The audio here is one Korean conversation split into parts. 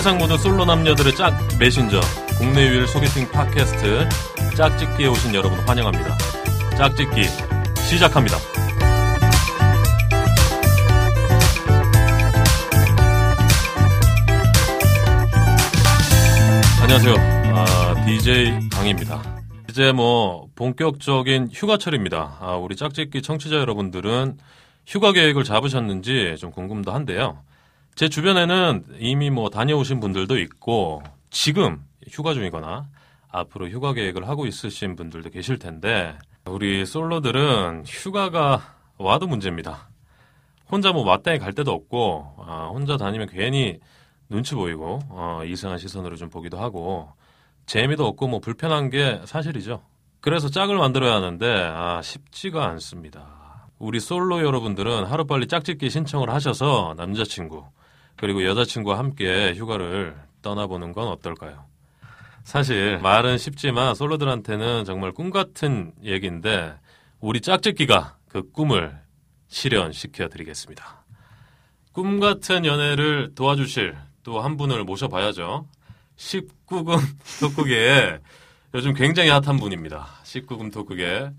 세상 모든 솔로 남녀들의 짝 메신저 국내 유일 소개팅 팟캐스트 짝짓기에 오신 여러분 환영합니다. 짝짓기 시작합니다. 안녕하세요. 아, DJ 강입니다. 이제 뭐 본격적인 휴가철입니다. 아, 우리 짝짓기 청취자 여러분들은 휴가 계획을 잡으셨는지 좀 궁금도 한데요. 제 주변에는 이미 뭐 다녀오신 분들도 있고 지금 휴가 중이거나 앞으로 휴가 계획을 하고 있으신 분들도 계실 텐데 우리 솔로들은 휴가가 와도 문제입니다. 혼자 뭐 마땅히 갈 데도 없고 아, 혼자 다니면 괜히 눈치 보이고 어, 이상한 시선으로 좀 보기도 하고 재미도 없고 뭐 불편한 게 사실이죠. 그래서 짝을 만들어야 하는데 아, 쉽지가 않습니다. 우리 솔로 여러분들은 하루빨리 짝짓기 신청을 하셔서 남자친구 그리고 여자친구와 함께 휴가를 떠나보는 건 어떨까요? 사실 말은 쉽지만 솔로들한테는 정말 꿈 같은 얘기인데 우리 짝짓기가 그 꿈을 실현시켜 드리겠습니다. 꿈 같은 연애를 도와주실 또 한 분을 모셔봐야죠. 19금 토크계에 요즘 굉장히 핫한 분입니다. 19금 토크계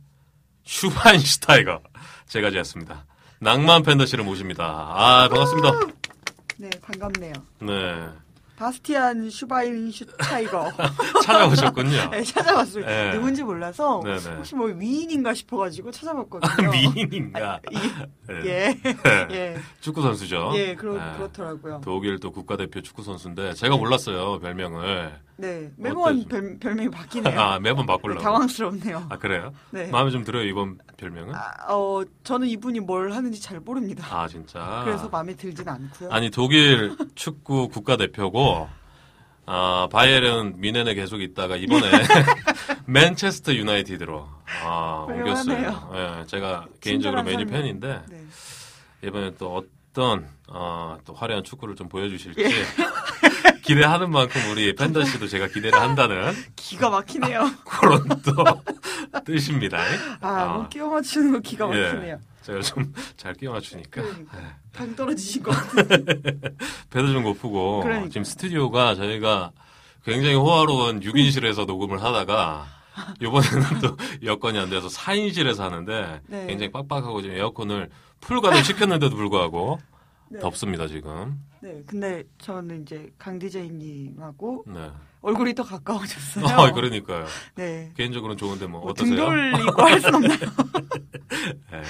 슈바인슈타이거 제가 지었습니다. 낭만 팬더씨를 모십니다. 아 반갑습니다. 네, 반갑네요. 네 바스티안 슈바인슈타이거. 찾아오셨군요. 네, 찾아봤어요. 네. 누군지 몰라서 네네. 혹시 뭐 위인인가 싶어가지고 찾아봤거든요. 미인인가? 이- 네. 예, 네. 예, 축구 선수죠. 예, 그렇, 네. 그렇더라고요. 독일 또 국가대표 축구 선수인데 제가 몰랐어요 별명을. 네, 매번 별, 별명이 바뀌네요. 아 매번 네, 바꾸려고. 당황스럽네요. 아 그래요? 네. 마음에 좀 들어요 이번 별명은? 아, 어, 저는 이분이 뭘 하는지 잘 모릅니다. 아 진짜. 그래서 마음에 들진 않고요. 아니 독일 축구 국가대표고 아 바이에른 미넨에 계속 있다가 이번에 맨체스터 유나이티드로 아, 옮겼어요. 예, 제가 개인적으로 메뉴. 팬인데 네. 이번에 또 어떤 어, 또 화려한 축구를 좀 보여주실지 예. 기대하는 만큼 우리 팬더 씨도 제가 기대를 한다는 기가 막히네요. 그런 또 뜻입니다. 아, 뭐 끼워 맞추는 거 기가 예. 막히네요. 제가 좀 잘 끼워 맞추니까 그러니까. 예. 당 떨어지신 것 같아요. 배도 좀 고프고 그러니까요. 지금 스튜디오가 저희가 굉장히 호화로운 6인실에서 녹음을 하다가 이번에는 또 여건이 안 돼서 4인실에서 하는데 네. 굉장히 빡빡하고 지금 에어컨을 풀가동 시켰는데도 불구하고 네. 덥습니다 지금. 네, 근데 저는 이제 강 디제이님하고 네. 얼굴이 더 가까워졌어요. 아, 그러니까요. 네. 개인적으로는 좋은데 뭐 뭐 어떠세요? 등 돌리고 할순 없나요? 네.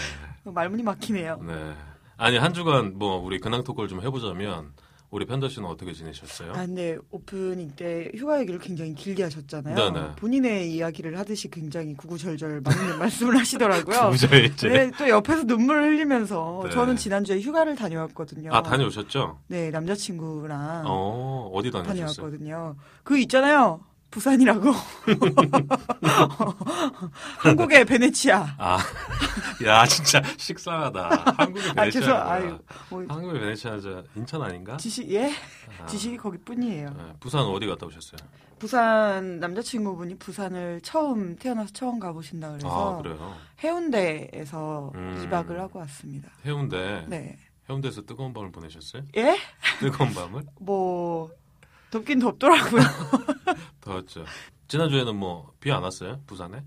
말문이 막히네요. 네. 아니 한 주간 뭐 우리 근황 토크를 좀 해보자면 우리 팬더 씨는 어떻게 지내셨어요? 아, 근데 오프닝 때 휴가 얘기를 굉장히 길게 하셨잖아요. 네네. 본인의 이야기를 하듯이 굉장히 구구절절 맞는 말씀을 하시더라고요. 부자일제. 네, 또 옆에서 눈물을 흘리면서 네. 저는 지난주에 휴가를 다녀왔거든요. 아 다녀오셨죠? 네, 남자친구랑 어 어디 다녀오셨어요? 다녀왔거든요. 그 있잖아요. 부산이라고. 한국의 베네치아. 아, 야 진짜 식상하다. 한국의 아, 베네치아. 아유, 뭐, 한국의 베네치아 저 인천 아닌가? 지식, 예? 아, 지식이 거기뿐이에요. 네, 부산 어디 갔다 오셨어요? 부산 남자친구분이 부산을 처음 태어나서 처음 가보신다 그래서 아. 해운대에서 음. 2박을 하고 왔습니다. 해운대. 네. 해운대에서 뜨거운 밤을 보내셨어요? 예? 뜨거운 밤을? 뭐 덥긴 덥더라고요. 더웠죠. 지난주에는 뭐 비 안 왔어요? 부산에?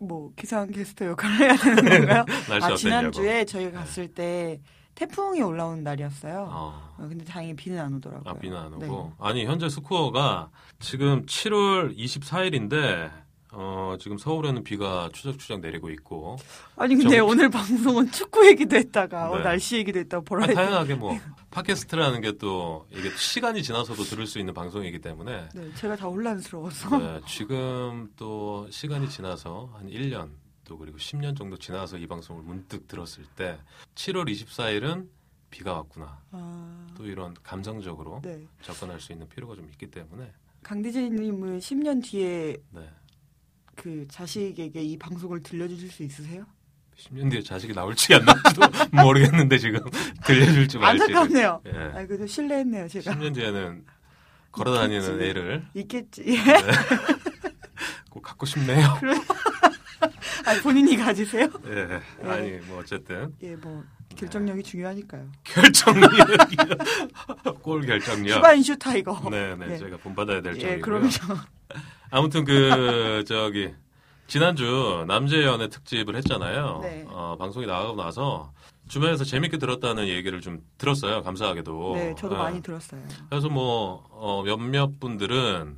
뭐 기상 게스트 역할을 해야 되는 건가요? 날씨 아 어땠냐고. 지난주에 저희가 갔을 때 태풍이 올라오는 날이었어요. 아, 어, 근데 다행히 비는 안 오더라고요. 아, 비는 안 네. 오고. 아니 현재 스코어가 지금 7월 24일인데 어, 지금 서울에는 비가 추적추적 내리고 있고 아니 근데 저- 오늘 방송은 축구 얘기도 했다가 어, 네. 날씨 얘기도 했다가 아, 보라. 다양하게 뭐 팟캐스트라는 게 또 이게 시간이 지나서도 들을 수 있는 방송이기 때문에 네, 제가 다 혼란스러워서. 네, 지금 또 시간이 지나서 한 1년 또 그리고 10년 정도 지나서 이 방송을 문득 들었을 때 7월 24일은 비가 왔구나. 아, 또 이런 감정적으로 네. 접근할 수 있는 필요가 좀 있기 때문에 강디제이님은 10년 뒤에 네. 그 자식에게 이 방송을 들려주실 수 있으세요? 10년 뒤에 자식이 나올지 안 나올지도 모르겠는데 지금 들려줄지 말지. 안타깝네요. 예. 아, 그래도 실례했네요, 제가. 10년 뒤에는 걸어다니는 있겠지. 애는 있겠지. 예. 꼭 갖고 싶네요. 아, 본인이 가지세요? 예. 아니 뭐 어쨌든 예, 뭐 결정력이 중요하니까요. 결정력. 골 결정력. 슈바인슈타이거. 네, 네. 네. 저희가 본받아야 될 예, 점이고요. 그럼요. 아무튼 그 저기 지난주 남재 연애 특집을 했잖아요. 네. 어, 방송이 나가고 나서 주변에서 재밌게 들었다는 얘기를 좀 들었어요. 감사하게도. 네, 저도 예. 많이 들었어요. 그래서 뭐 어, 몇몇 분들은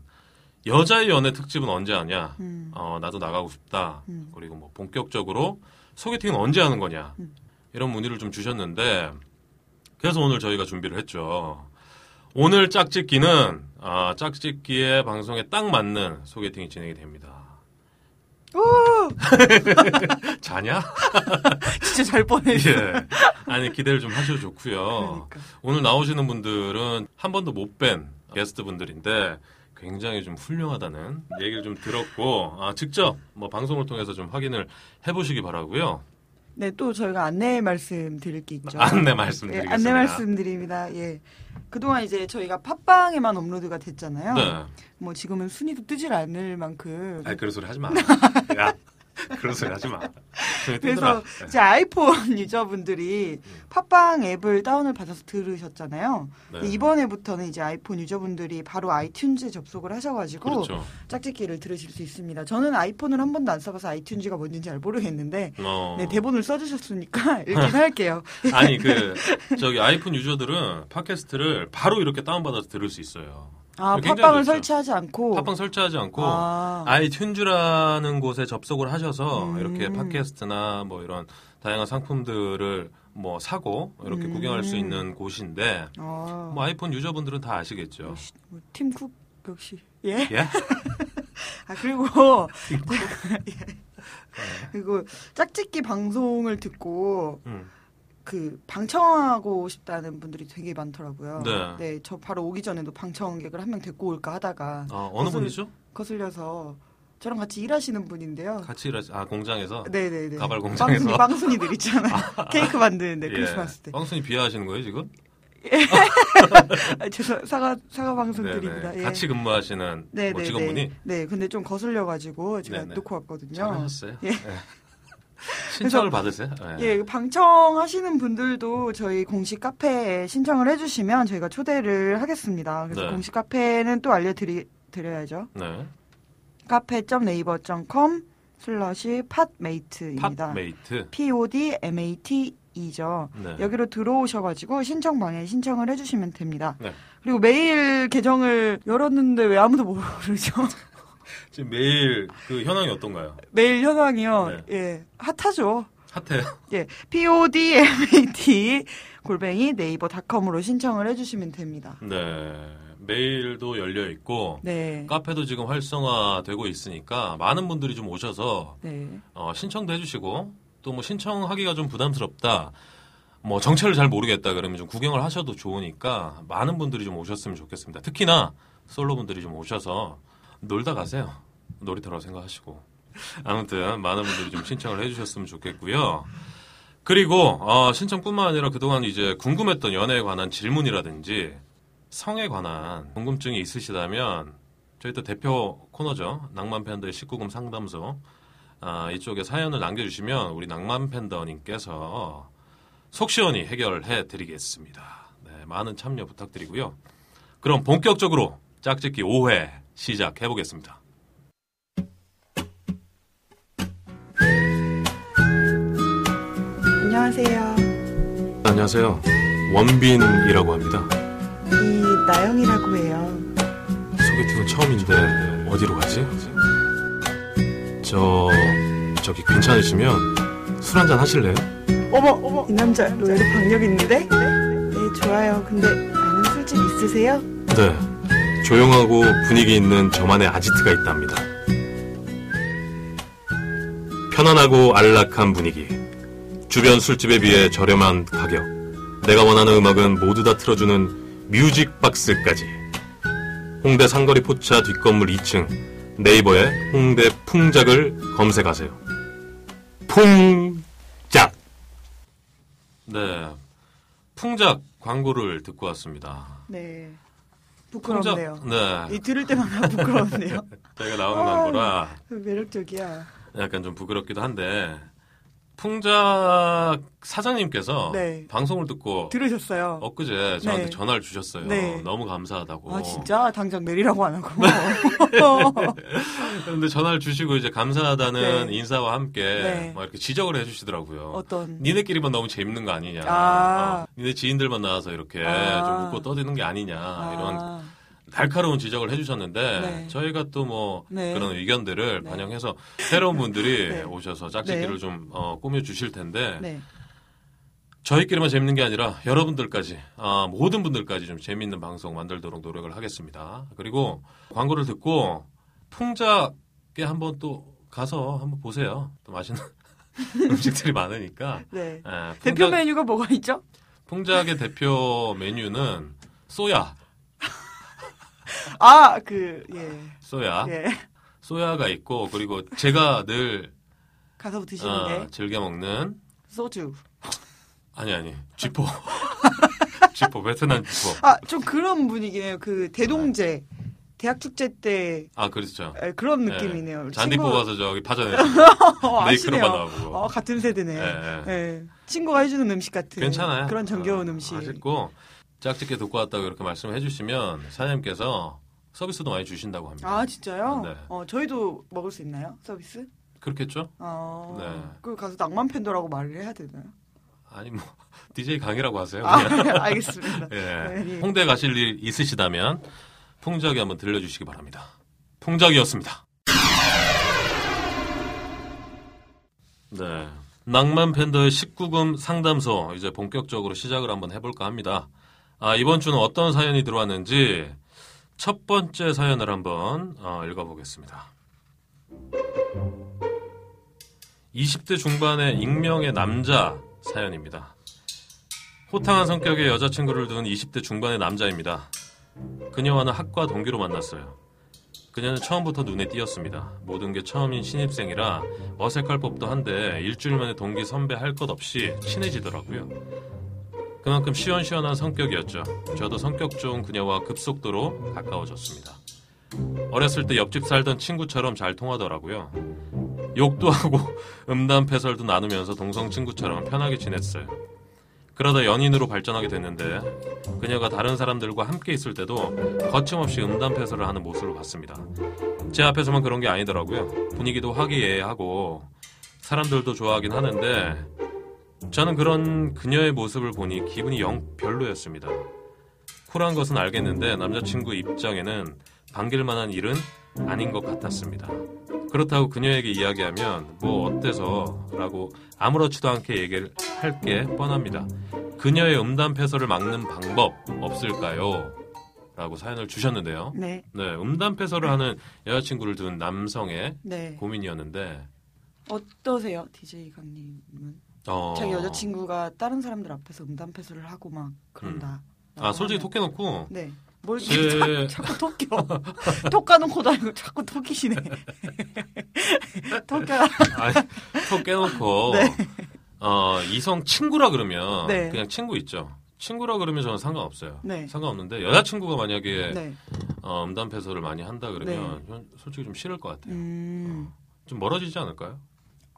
여자의 연애 특집은 언제 하냐? 음. 어, 나도 나가고 싶다. 음. 그리고 뭐 본격적으로 소개팅은 언제 하는 거냐? 음. 이런 문의를 좀 주셨는데 그래서 오늘 저희가 준비를 했죠. 오늘 짝짓기는 아, 짝짓기의 방송에 딱 맞는 소개팅이 진행이 됩니다. 오! 자냐? 진짜 잘 뻔했어. 예. 아니 기대를 좀 하셔도 좋고요. 그러니까. 오늘 나오시는 분들은 한 번도 못 뵌 게스트 분들인데 굉장히 좀 훌륭하다는 얘기를 좀 들었고 아, 직접 뭐 방송을 통해서 좀 확인을 해보시기 바라고요. 네, 또 저희가 안내 말씀 드릴 게 있죠. 안내 예, 말씀 드리겠습니다. 안내 말씀 드립니다. 예. 그동안 이제 저희가 팟빵에만 업로드가 됐잖아요. 네. 뭐 지금은 순위도 뜨질 않을 만큼. 아이 그런 소리 하지 마. 야, 그런 소리 하지 마. 그래서 뜨더라. 이제 아이폰 유저분들이 팟빵 앱을 다운을 받아서 들으셨잖아요. 네. 이번에부터는 이제 아이폰 유저분들이 바로 아이튠즈에 접속을 하셔가지고 그렇죠. 짝짓기를 들으실 수 있습니다. 저는 아이폰을 한 번도 안 써봐서 아이튠즈가 뭔지 잘 모르겠는데 어. 네, 대본을 써주셨으니까 읽긴 할게요. 아니 그 저기 아이폰 유저들은 팟캐스트를 바로 이렇게 다운받아서 들을 수 있어요. 아, 굉장히 팟빵을. 설치하지 않고 팟빵 설치하지 않고 아, 아이튠즈라는 곳에 접속을 하셔서 음. 이렇게 팟캐스트나 뭐 이런 다양한 상품들을 뭐 사고 이렇게 음. 구경할 수 있는 곳인데 아, 뭐 아이폰 유저분들은 다 아시겠죠. 역시, 뭐, 팀쿡 역시 예. 예? 아 그리고 예. 그리고 짝짓기 방송을 듣고 음. 그 방청하고 싶다는 분들이 되게 많더라고요. 네. 저 바로 오기 전에도 방청객을 한 명 데리고 올까 하다가 어, 어느 거슬- 분이죠? 거슬려서 저랑 같이 일하시는 분인데요. 같이 일하시 아 공장에서 네네네. 가발 공장에서? 빵순이, 빵순이들 있잖아요. 케이크 만드는데 크리스마스 때. 빵순이 비하하시는 거예요 지금? 아, 죄송 사과 사과 방송 네네. 드립니다. 예. 같이 근무하시는 네, 뭐 네, 직원분이 네. 네, 근데 좀 거슬려 가지고 제가 네네. 놓고 왔거든요. 잘하셨어요. 예. 네. 신청을 받으세요. 네. 예, 방청하시는 분들도 저희 공식 카페에 신청을 해주시면 저희가 초대를 하겠습니다. 그래서 네. 공식 카페는 또 알려드려야죠. 네. 카페.네이버.com 슬러시 팟메이트입니다. 팟메이트. P-O-D-M-A-T-E죠. 네. 여기로 들어오셔가지고 신청방에 신청을 해주시면 됩니다. 네. 그리고 메일 계정을 열었는데 왜 아무도 모르죠? 지금 매일 그 현황이 어떤가요? 메일 현황이요. 네. 예, 핫하죠. 핫해요. 예, podcast 골뱅이 네이버닷컴으로 신청을 해 주시면 됩니다. 네. 메일도 열려 있고 네, 카페도 지금 활성화되고 있으니까 많은 분들이 좀 오셔서 네, 어, 신청도 해주시고 또 뭐 신청하기가 좀 부담스럽다. 뭐 정체를 잘 모르겠다 그러면 좀 구경을 하셔도 좋으니까 많은 분들이 좀 오셨으면 좋겠습니다. 특히나 솔로 분들이 좀 오셔서 놀다 가세요. 놀이터라고 생각하시고 아무튼 많은 분들이 좀 신청을 해주셨으면 좋겠고요. 그리고 어, 신청뿐만 아니라 그동안 이제 궁금했던 연애에 관한 질문이라든지 성에 관한 궁금증이 있으시다면 저희 또 대표 코너죠. 낭만 팬더의 19금 상담소. 아, 이쪽에 사연을 남겨주시면 우리 낭만 팬더님께서 속 시원히 해결해 드리겠습니다. 네, 많은 참여 부탁드리고요. 그럼 본격적으로 짝짓기 5회 시작해 보겠습니다. 안녕하세요. 안녕하세요. 원빈이라고 합니다. 이 나영이라고 해요. 소개팅은 처음인데 어디로 가지? 저 저기 괜찮으시면 술 한잔 하실래요? 어머, 어머, 이 남자 의외로 박력 있는데? 네, 좋아요. 근데 아는 술집 있으세요? 네. 조용하고 분위기 있는 저만의 아지트가 있답니다. 편안하고 안락한 분위기. 주변 술집에 비해 저렴한 가격. 내가 원하는 음악은 모두 다 틀어주는 뮤직박스까지. 홍대 상거리 포차 뒷건물 2층 네이버에 홍대 풍작을 검색하세요. 풍작. 네. 풍작 광고를 듣고 왔습니다. 네. 부끄럽네요. 네. 이 들을 때마다 부끄럽네요. 저희가 나오는 광고라 매력적이야. 약간 좀 부끄럽기도 한데 풍작 사장님께서 네. 방송을 듣고 들으셨어요? 엊그제 저한테 네. 전화를 주셨어요. 네. 너무 감사하다고. 아 진짜 당장 내리라고 안 하고. 근데 전화를 주시고 이제 감사하다는 네. 인사와 함께 네. 막 이렇게 지적을 해주시더라고요. 어떤 니네끼리만 너무 재밌는 거 아니냐. 아. 어, 니네 지인들만 나와서 이렇게 아. 좀 웃고 떠드는 게 아니냐. 이런 아, 날카로운 지적을 해주셨는데 네. 저희가 또뭐 네. 그런 의견들을 네. 반영해서 새로운 분들이 네. 오셔서 짝짓기를 네. 좀 어, 꾸며 주실 텐데 네. 저희끼리만 재밌는 게 아니라 여러분들까지 아, 모든 분들까지 좀 재밌는 방송 만들도록 노력을 하겠습니다. 그리고 광고를 듣고 풍작에 한번 또 가서 한번 보세요. 또 맛있는 음식들이 많으니까. 네. 예, 대표 풍작- 메뉴가 뭐가 있죠? 풍작의 대표 메뉴는 쏘야, 아, 그, 예. 쏘야, 예. 쏘야가 있고 그리고 제가 늘 가서 어, 드시는데. 즐겨 먹는 소주. 아니 아니 쥐포, 쥐포 베트남 쥐포. 아, 좀 그런 분위기네요. 그, 대동제. 대학 축제 때 아 그렇죠. 에, 그런 네. 느낌이네요. 잔디 친구- 뽑아서 저기 파전에 어, 네이크로만. 나오고. 어, 같은 세대네. 예, 예. 예. 친구가 해주는 음식 같은. 괜찮아요. 그런 정겨운 어, 음식. 맛있고 짝짓게 듣고 왔다고 이렇게 말씀을 해주시면 사장님께서 서비스도 많이 주신다고 합니다. 아, 진짜요? 네. 어, 저희도 먹을 수 있나요? 서비스? 그렇겠죠? 어. 네. 그 가서 낭만 팬더라고 말을 해야 되나요? 아니 뭐 DJ 강이라고 하세요. 아. 알겠습니다. 예. 네, 예. 홍대 가실 일 있으시다면 풍작이 한번 들려주시기 바랍니다. 풍작이었습니다. 네. 낭만 팬더의 19금 상담소 이제 본격적으로 시작을 한번 해볼까 합니다. 아, 이번 주는 어떤 사연이 들어왔는지 첫 번째 사연을 한번 어, 읽어보겠습니다. 20대 중반의 익명의 남자 사연입니다. 호탕한 성격의 여자친구를 둔 20대 중반의 남자입니다. 그녀와는 학과 동기로 만났어요. 그녀는 처음부터 눈에 띄었습니다. 모든 게 처음인 신입생이라 어색할 법도 한데 일주일 만에 동기 선배 할 것 없이 친해지더라고요. 그만큼 시원시원한 성격이었죠. 저도 성격 좋은 그녀와 급속도로 가까워졌습니다. 어렸을 때 옆집 살던 친구처럼 잘 통하더라고요. 욕도 하고 음담패설도 나누면서 동성 친구처럼 편하게 지냈어요. 그러다 연인으로 발전하게 됐는데 그녀가 다른 사람들과 함께 있을 때도 거침없이 음담패설을 하는 모습을 봤습니다. 제 앞에서만 그런 게 아니더라고요. 분위기도 화기애애하고 사람들도 좋아하긴 하는데 저는 그런 그녀의 모습을 보니 기분이 영 별로였습니다. 쿨한 것은 알겠는데 남자친구 입장에는 반길 만한 일은 아닌 것 같았습니다. 그렇다고 그녀에게 이야기하면 뭐 어때서 라고 아무렇지도 않게 얘기를 할 게 뻔합니다. 그녀의 음담 패설을 막는 방법 없을까요? 라고 사연을 주셨는데요. 네, 네, 음담 패설을 하는 여자친구를 둔 남성의 네. 고민이었는데, 어떠세요, DJ 강님은? 어, 자기 여자친구가 다른 사람들 앞에서 음담 패설을 하고 막 그런다. 아, 솔직히. 톡 깨놓고, 네. 뭘 제- 자, 자꾸. 톡 까놓고도 아니고 자꾸 톡 끼시네. 톡 깨놓고, 네. 어, 이성 친구라 그러면, 네. 그냥 친구 있죠. 친구라 그러면 저는 상관없어요. 네. 상관없는데, 여자친구가 만약에, 네. 어, 음담 패설을 많이 한다 그러면, 전 솔직히 좀 싫을 것 같아요. 음. 좀 멀어지지 않을까요?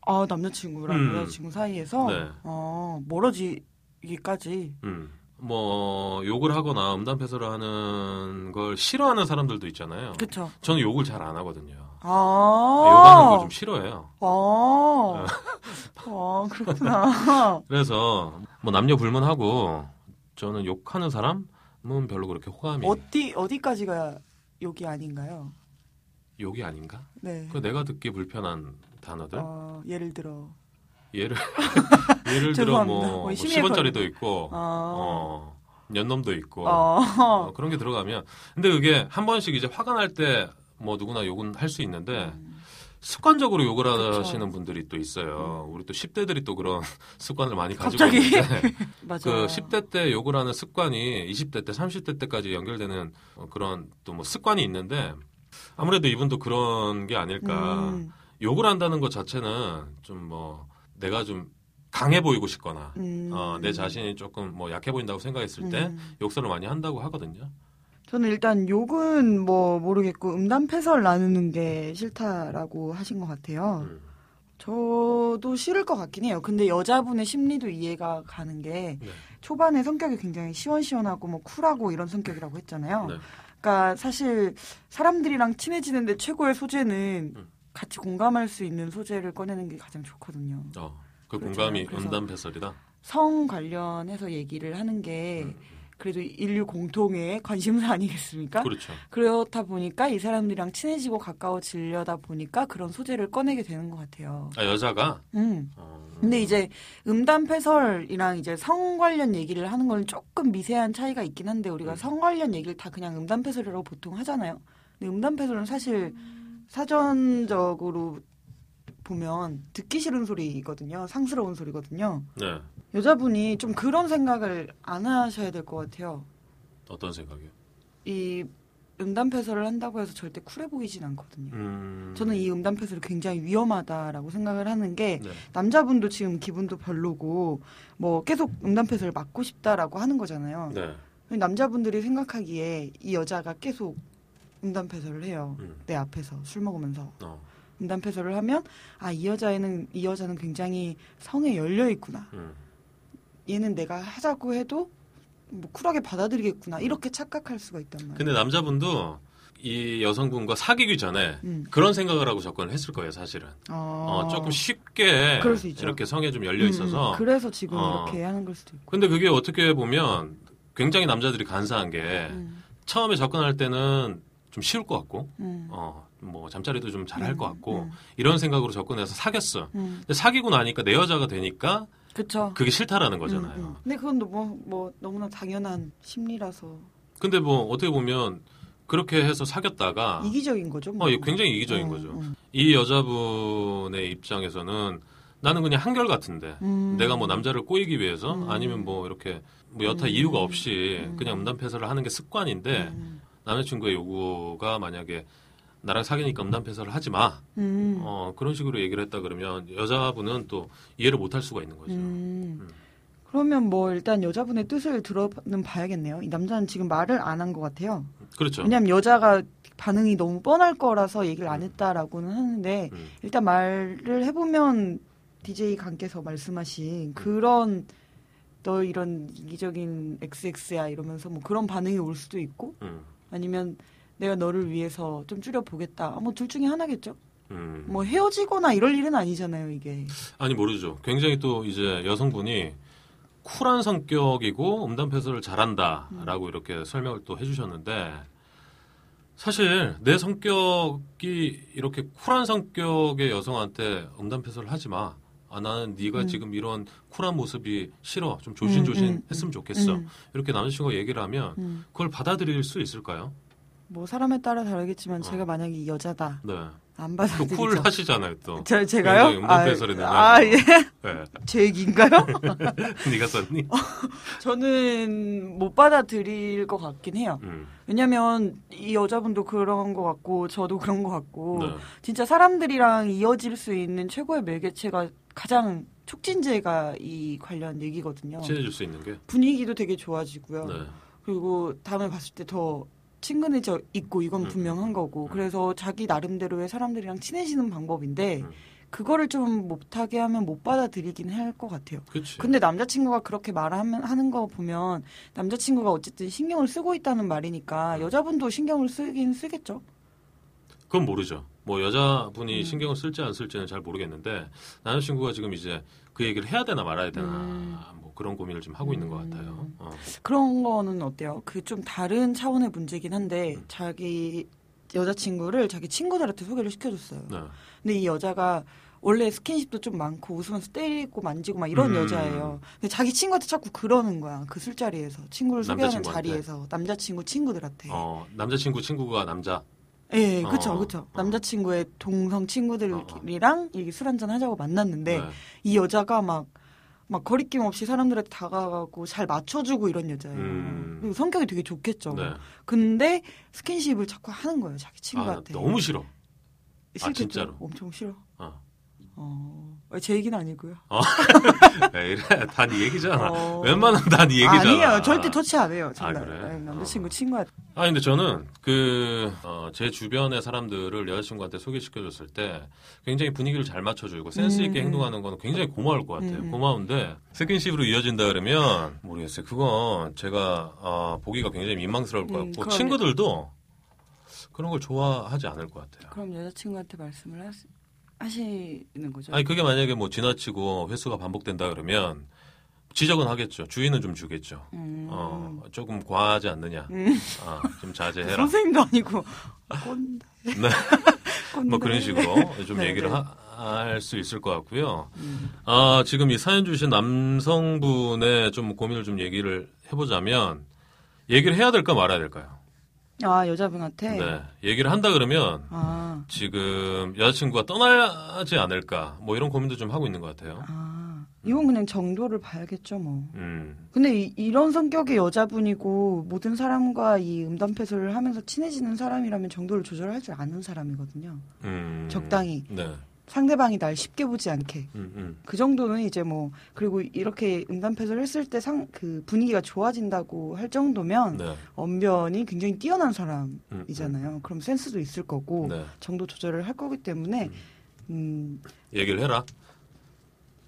아, 남자친구랑 음. 여자친구 사이에서 네. 어, 멀어지기까지. 음. 뭐, 욕을 하거나 음담패설을 하는 걸 싫어하는 사람들도 있잖아요. 그쵸. 저는 욕을 잘 안 하거든요. 아. 욕하는 걸 좀 싫어해요. 아. 아, 그렇구나. 그래서 뭐 남녀 불문하고 저는 욕하는 사람은 별로 그렇게 호감이 어디, 어디까지가 욕이 아닌가요? 욕이 아닌가? 네. 그 내가 듣기 불편한 단어들 어, 예를 들어. 예를 예를 들어. 뭐, 뭐뭐 심의에 10원짜리도 있고 아. 어, 연놈도 있고 어. 어, 그런 게 들어가면 근데 그게 한 번씩 이제 화가 날 때 뭐 누구나 욕은 할 수 있는데 음. 습관적으로 욕을 그쵸. 하시는 분들이 또 있어요. 우리 또 10대들이 또 그런 습관을 많이 가지고? 있는데. 그 10대 때 욕을 하는 습관이 20대 때, 30대 때까지 연결되는 어, 그런 또 뭐 습관이 있는데 아무래도 이분도 그런 게 아닐까. 음, 욕을 한다는 것 자체는 좀 뭐 내가 좀 강해 보이고 싶거나 음. 어, 내 자신이 조금 뭐 약해 보인다고 생각했을 때 음. 욕설을 많이 한다고 하거든요. 저는 일단 욕은 뭐 모르겠고 음담 패설 나누는 게 싫다라고 하신 것 같아요. 음. 저도 싫을 것 같긴 해요. 근데 여자분의 심리도 이해가 가는 게 네. 초반에 성격이 굉장히 시원시원하고 뭐 쿨하고 이런 성격이라고 했잖아요. 네. 그러니까 사실 사람들이랑 친해지는데 최고의 소재는 음. 같이 공감할 수 있는 소재를 꺼내는 게 가장 좋거든요. 어, 그 그렇죠. 공감이 그래서- 음담패설이다. 성 관련해서 얘기를 하는 게 음, 그래도 인류 공통의 관심사 아니겠습니까? 그렇죠. 그렇다 보니까 이 사람들이랑 친해지고 가까워지려다 보니까 그런 소재를 꺼내게 되는 것 같아요. 아 여자가. 음. 어, 근데 이제 음담패설이랑 이제 성 관련 얘기를 하는 건 조금 미세한 차이가 있긴 한데 우리가 음. 성 관련 얘기를 다 그냥 음담패설이라고 보통 하잖아요. 근데 음담패설은 사실 사전적으로 보면 듣기 싫은 소리거든요. 상스러운 소리거든요. 네. 여자분이 좀 그런 생각을 안 하셔야 될 것 같아요. 어떤 생각이요? 이 음담 패설을 한다고 해서 절대 쿨해 보이진 않거든요. 음, 저는 이 음담 패설이 굉장히 위험하다라고 생각을 하는 게 네. 남자분도 지금 기분도 별로고 뭐 계속 음담 패설을 막고 싶다라고 하는 거잖아요. 네. 남자분들이 생각하기에 이 여자가 계속 음담패설을 해요. 음. 내 앞에서 술 먹으면서 어, 음담패설을 하면 아 이 여자애는 이 여자는 굉장히 성에 열려 있구나. 음. 얘는 내가 하자고 해도 뭐 쿨하게 받아들이겠구나 이렇게 착각할 수가 있단 말이에요. 근데 남자분도 이 여성분과 사귀기 전에 음. 그런 생각을 하고 접근을 했을 거예요, 사실은. 어, 어, 조금 쉽게. 이렇게 성에 좀 열려 있어서. 음, 그래서 지금 어. 이렇게 하는 걸 수도 있고. 근데 그게 어떻게 보면 굉장히 남자들이 간사한 게 음, 처음에 접근할 때는 좀 쉬울 것 같고, 음, 어, 뭐 잠자리도 좀 잘할것 음, 같고 음, 이런 생각으로 접근해서 사귀었어. 음. 근데 사귀고 나니까 내 여자가 되니까 그쵸. 그게 싫다라는 거잖아요. 음, 음. 근데 그건 뭐, 뭐 너무나 당연한 심리라서 근데 뭐 어떻게 보면 그렇게 해서 사귀었다가 이기적인 거죠. 뭐. 어, 굉장히 이기적인 어, 거죠. 음. 이 여자분의 입장에서는 나는 그냥 한결 같은데 음. 내가 뭐 남자를 꼬이기 위해서 음. 아니면 뭐 이렇게 뭐 여타 음. 이유가 없이 음. 그냥 음담패설을 하는 게 습관인데 음. 남자친구의 요구가 만약에 나랑 사귀니까 음담 패설을 하지 마. 음. 어, 그런 식으로 얘기를 했다 그러면 여자분은 또 이해를 못 할 수가 있는 거죠. 음. 음. 그러면 뭐 일단 여자분의 뜻을 들어는 봐야겠네요. 이 남자는 지금 말을 안 한 것 같아요. 그렇죠. 왜냐하면 여자가 반응이 너무 뻔할 거라서 얘기를 안 했다라고는 하는데 음. 일단 말을 해보면 DJ 강께서 말씀하신 그런 너 이런 이기적인 XX야 이러면서 뭐 그런 반응이 올 수도 있고 음. 아니면 내가 너를 위해서 좀 줄여보겠다. 뭐 둘 중에 하나겠죠. 음. 뭐 헤어지거나 이럴 일은 아니잖아요, 이게. 아니 모르죠. 굉장히 또 이제 여성분이 쿨한 성격이고 음담패설을 잘한다라고 이렇게 설명을 또 해주셨는데 사실 내 성격이 이렇게 쿨한 성격의 여성한테 음담패설을 하지 마. 아 나는 네가 음. 지금 이런 쿨한 모습이 싫어. 좀 조신조신 음, 음, 했으면 좋겠어. 음, 이렇게 남자친구가 얘기를 하면 음. 그걸 받아들일 수 있을까요? 뭐 사람에 따라 다르겠지만 어. 제가 만약에 이 여자다 네. 안또 받아들이죠. 쿨하시잖아요 또. 제, 제가요? 대한 아, 예. 네. 제 얘기인가요? 네가 썼니? 저는 못 받아들일 것 같긴 해요. 음. 왜냐면 이 여자분도 그런 것 같고 저도 그런 것 같고 네. 진짜 사람들이랑 이어질 수 있는 최고의 매개체가 가장 촉진제가 이 관련 얘기거든요. 친해질 수 있는 게. 분위기도 되게 좋아지고요. 네. 그리고 다음에 봤을 때 더 친근해져 있고 이건 음. 분명한 거고 음. 그래서 자기 나름대로의 사람들이랑 친해지는 방법인데 음. 그거를 좀 못하게 하면 못 받아들이긴 할 것 같아요. 그치. 근데 남자친구가 그렇게 말하면 하는 거 보면 남자친구가 어쨌든 신경을 쓰고 있다는 말이니까 음. 여자분도 신경을 쓰긴 쓰겠죠. 그건 모르죠. 뭐 여자분이 음. 신경을 쓸지 안 쓸지는 잘 모르겠는데 남자친구가 지금 이제 그 얘기를 해야 되나 말아야 되나 음. 뭐 그런 고민을 좀 하고 있는 것 음. 같아요. 어. 그런 거는 어때요? 그 좀 다른 차원의 문제긴 한데 음. 자기 여자친구를 자기 친구들한테 소개를 시켜줬어요. 네. 근데 이 여자가 원래 스킨십도 좀 많고 웃으면서 때리고 만지고 막 이런 음. 여자예요. 근데 자기 친구한테 자꾸 그러는 거야. 그 술자리에서 친구를 소개하는 남자친구한테? 자리에서 남자친구 친구들한테. 어, 남자친구 친구가 남자. 예, 그쵸, 어, 그쵸. 어. 남자친구의 동성 친구들이랑 이게 술 한잔 하자고 만났는데 네. 이 여자가 막, 막 거리낌 없이 사람들한테 다가가고 잘 맞춰주고 이런 여자예요. 음. 그리고 성격이 되게 좋겠죠. 네. 근데 스킨십을 자꾸 하는 거예요, 자기 아, 친구한테. 너무 싫어. 싫겠죠? 진짜로? 엄청 싫어. 어. 어, 제 얘기는 아니고요. 왜 이래? 다네 얘기잖아. 어. 웬만하면 다네 얘기잖아. 아니에요. 절대 터치 안 해요. 아, 정말. 그래? 네, 남자친구 친구야. 아 근데 저는 그제 주변의 사람들을 여자친구한테 소개시켜줬을 때 굉장히 분위기를 잘 맞춰주고 센스 있게 음, 음. 행동하는 거는 굉장히 고마울 것 같아요. 음, 음. 고마운데 스킨십으로 이어진다 그러면 모르겠어요. 그건 제가 어, 보기가 굉장히 민망스러울 것 음, 같고 그러면- 친구들도 그런 걸 좋아하지 않을 것 같아요. 그럼 여자친구한테 말씀을 하시, 하시는 거죠? 아니 그게 만약에 뭐 지나치고 횟수가 반복된다 그러면 지적은 하겠죠. 주의는 좀 주겠죠. 음. 어 조금 과하지 않느냐. 음. 아, 좀 자제해라. 선생님도 아니고 꼰대. 네. 꼰대. 뭐 그런 식으로 좀 네, 얘기를 네. 할수 있을 것 같고요. 음. 아, 지금 이 사연 주신 남성분의 좀 고민을 좀 얘기를 해보자면 얘기를 해야 될까 말아야 될까요? 아 여자분한테. 네. 얘기를 한다 그러면 아. 지금 여자친구가 떠나지 않을까 뭐 이런 고민도 좀 하고 있는 것 같아요. 아. 이건 그냥 정도를 봐야겠죠 뭐. 음, 근데 이, 런 성격의 여자분이고 모든 사람과 이 음담패소를 하면서 친해지는 사람이라면 정도를 조절할 줄 아는 사람이거든요. 음. 적당히. 네. 상대방이 날 쉽게 보지 않게. 음, 음. 그 정도는 이제 뭐 그리고 이렇게 음담패소를 했을 때 상 그 분위기가 좋아진다고 할 정도면 네. 언변이 굉장히 뛰어난 음, 사람이잖아요. 그럼 센스도 있을 거고 네. 정도 조절을 할 거기 때문에 음, 얘기를 해라.